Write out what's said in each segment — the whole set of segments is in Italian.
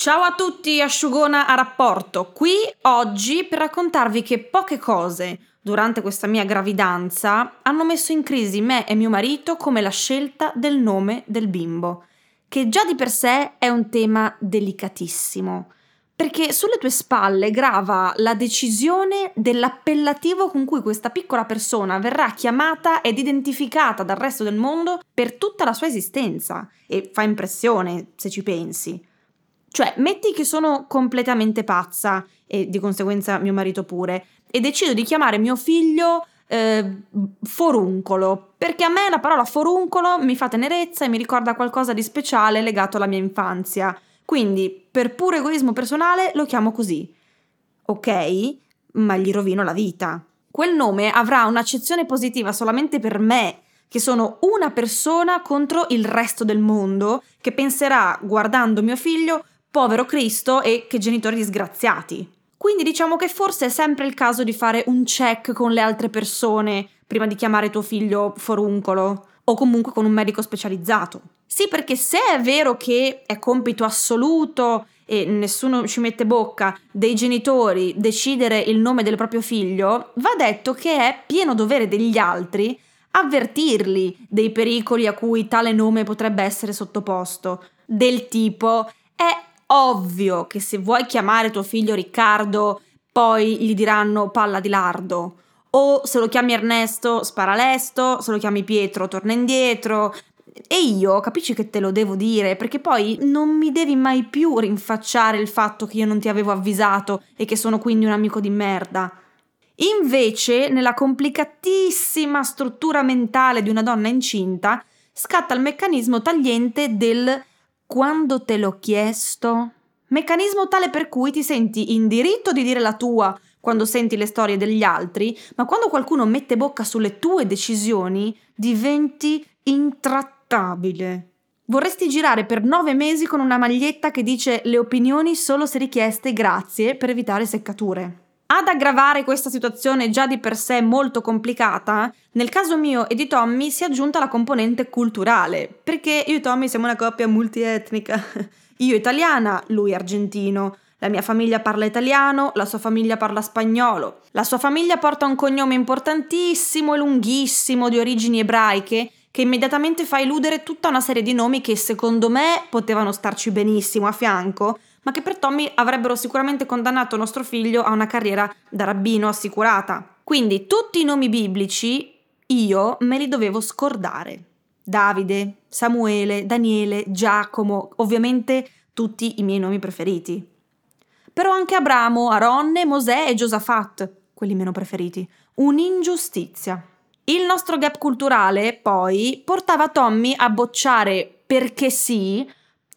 Ciao a tutti, asciugona a rapporto, qui oggi per raccontarvi che poche cose durante questa mia gravidanza hanno messo in crisi me e mio marito come la scelta del nome del bimbo, che già di per sé è un tema delicatissimo, perché sulle tue spalle grava la decisione dell'appellativo con cui questa piccola persona verrà chiamata ed identificata dal resto del mondo per tutta la sua esistenza e fa impressione se ci pensi. Cioè, metti che sono completamente pazza, e di conseguenza mio marito pure, e decido di chiamare mio figlio eh, foruncolo, perché a me la parola foruncolo mi fa tenerezza e mi ricorda qualcosa di speciale legato alla mia infanzia. Quindi, per puro egoismo personale, lo chiamo così. Ok, ma gli rovino la vita. Quel nome avrà un'accezione positiva solamente per me, che sono una persona contro il resto del mondo, che penserà, guardando mio figlio, povero Cristo e che genitori disgraziati. Quindi diciamo che forse è sempre il caso di fare un check con le altre persone prima di chiamare tuo figlio foruncolo o comunque con un medico specializzato. Sì, perché se è vero che è compito assoluto e nessuno ci mette bocca dei genitori decidere il nome del proprio figlio, va detto che è pieno dovere degli altri avvertirli dei pericoli a cui tale nome potrebbe essere sottoposto, del tipo è ovvio che se vuoi chiamare tuo figlio Riccardo, poi gli diranno palla di lardo. O se lo chiami Ernesto, spara lesto, se lo chiami Pietro, torna indietro. E io capisci che te lo devo dire, perché poi non mi devi mai più rinfacciare il fatto che io non ti avevo avvisato e che sono quindi un amico di merda. Invece, nella complicatissima struttura mentale di una donna incinta, scatta il meccanismo tagliente del quando te l'ho chiesto? Meccanismo tale per cui ti senti in diritto di dire la tua quando senti le storie degli altri, ma quando qualcuno mette bocca sulle tue decisioni diventi intrattabile. Vorresti girare per nove mesi con una maglietta che dice le opinioni solo se richieste grazie per evitare seccature. Ad aggravare questa situazione già di per sé molto complicata, nel caso mio e di Tommy si è aggiunta la componente culturale, perché io e Tommy siamo una coppia multietnica. Io italiana, lui argentino. La mia famiglia parla italiano, la sua famiglia parla spagnolo. La sua famiglia porta un cognome importantissimo e lunghissimo di origini ebraiche che immediatamente fa eludere tutta una serie di nomi che secondo me potevano starci benissimo a fianco, ma che per Tommy avrebbero sicuramente condannato nostro figlio a una carriera da rabbino assicurata. Quindi tutti i nomi biblici io me li dovevo scordare. Davide, Samuele, Daniele, Giacomo, ovviamente tutti i miei nomi preferiti. Però anche Abramo, Aronne, Mosè e Giosafat, quelli meno preferiti. Un'ingiustizia. Il nostro gap culturale, poi, portava Tommy a bocciare perché sì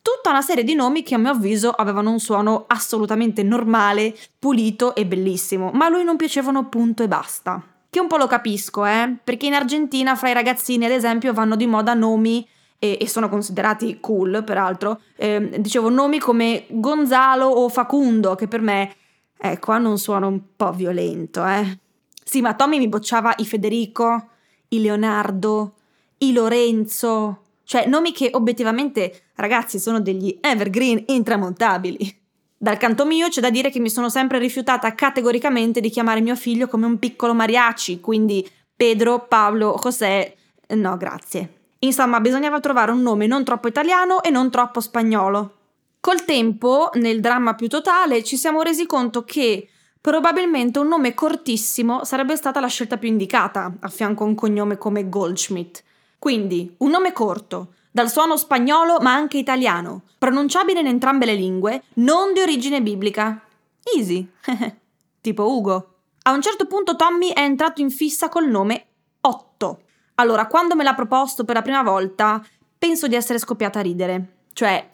tutta una serie di nomi che a mio avviso avevano un suono assolutamente normale, pulito e bellissimo, ma a lui non piacevano punto e basta. Che un po' lo capisco, eh? Perché in Argentina fra i ragazzini, ad esempio, vanno di moda nomi e, e sono considerati cool, peraltro. Eh, dicevo nomi come Gonzalo o Facundo, che per me, ecco, hanno un suono un po' violento, eh? Sì, ma Tommy mi bocciava i Federico, i Leonardo, i Lorenzo, cioè nomi che obiettivamente, ragazzi, sono degli evergreen intramontabili. Dal canto mio c'è da dire che mi sono sempre rifiutata categoricamente di chiamare mio figlio come un piccolo mariachi, quindi Pedro, Paolo, José, no grazie. Insomma, bisognava trovare un nome non troppo italiano e non troppo spagnolo. Col tempo, nel dramma più totale, ci siamo resi conto che probabilmente un nome cortissimo sarebbe stata la scelta più indicata, a fianco a un cognome come Goldschmidt. Quindi, un nome corto, dal suono spagnolo ma anche italiano, pronunciabile in entrambe le lingue, non di origine biblica. Easy. tipo Ugo. A un certo punto Tommy è entrato in fissa col nome Otto. Allora, quando me l'ha proposto per la prima volta, penso di essere scoppiata a ridere. Cioè,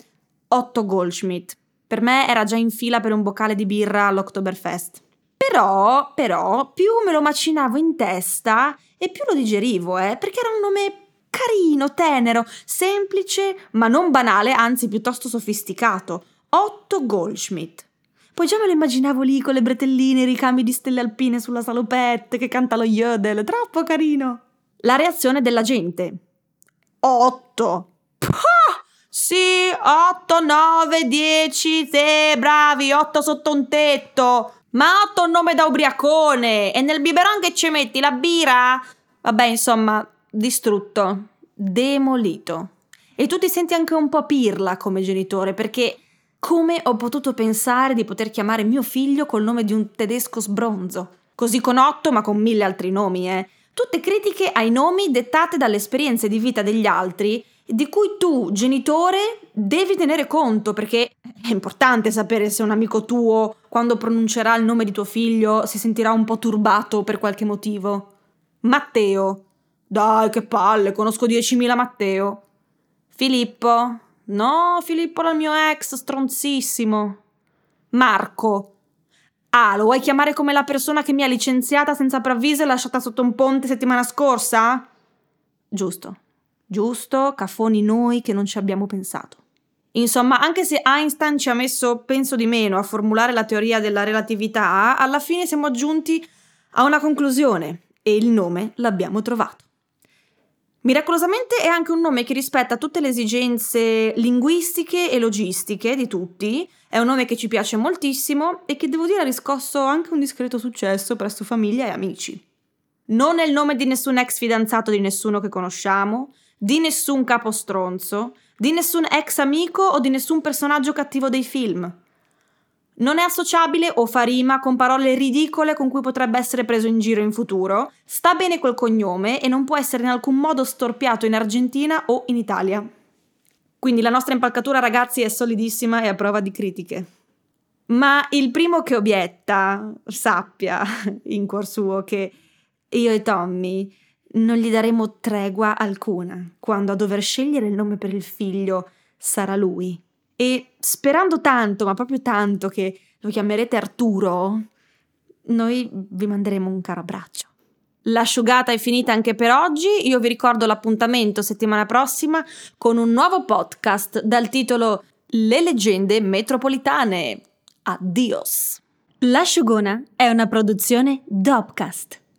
Otto Goldschmidt. Per me era già in fila per un boccale di birra all'Oktoberfest. Però, però, più me lo macinavo in testa e più lo digerivo, eh, perché era un nome carino, tenero, semplice, ma non banale, anzi piuttosto sofisticato. Otto Goldschmidt. Poi già me lo immaginavo lì con le bretelline, i ricami di stelle alpine sulla salopette che canta lo yodel, troppo carino. La reazione della gente. Otto! Pah! Sì, 8, 9, 10, sì, bravi, 8 sotto un tetto. Ma 8 è un nome da ubriacone. E nel biberon che ci metti la birra? Vabbè, insomma, distrutto, demolito. E tu ti senti anche un po' pirla come genitore, perché come ho potuto pensare di poter chiamare mio figlio col nome di un tedesco sbronzo? Così con otto, ma con mille altri nomi, eh. Tutte critiche ai nomi dettate dalle esperienze di vita degli altri di cui tu, genitore, devi tenere conto perché è importante sapere se un amico tuo, quando pronuncerà il nome di tuo figlio, si sentirà un po' turbato per qualche motivo. Matteo. Dai, che palle, conosco 10.000 Matteo. Filippo. No, Filippo era il mio ex, stronzissimo. Marco. Ah, lo vuoi chiamare come la persona che mi ha licenziata senza preavviso e lasciata sotto un ponte settimana scorsa? Giusto. Giusto, cafoni noi che non ci abbiamo pensato. Insomma, anche se Einstein ci ha messo penso di meno a formulare la teoria della relatività, alla fine siamo giunti a una conclusione e il nome l'abbiamo trovato. Miracolosamente è anche un nome che rispetta tutte le esigenze linguistiche e logistiche di tutti, è un nome che ci piace moltissimo e che devo dire ha riscosso anche un discreto successo presso famiglia e amici. Non è il nome di nessun ex fidanzato di nessuno che conosciamo, di nessun capo stronzo, di nessun ex amico o di nessun personaggio cattivo dei film. Non è associabile o fa rima con parole ridicole con cui potrebbe essere preso in giro in futuro, sta bene col cognome e non può essere in alcun modo storpiato in Argentina o in Italia. Quindi la nostra impalcatura, ragazzi, è solidissima e a prova di critiche. Ma il primo che obietta sappia in cuor suo che io e Tommy non gli daremo tregua alcuna quando a dover scegliere il nome per il figlio sarà lui. E sperando tanto, ma proprio tanto, che lo chiamerete Arturo, noi vi manderemo un caro abbraccio. L'asciugata è finita anche per oggi, io vi ricordo l'appuntamento settimana prossima con un nuovo podcast dal titolo Le leggende metropolitane. Addios! L'asciugona è una produzione Dopcast.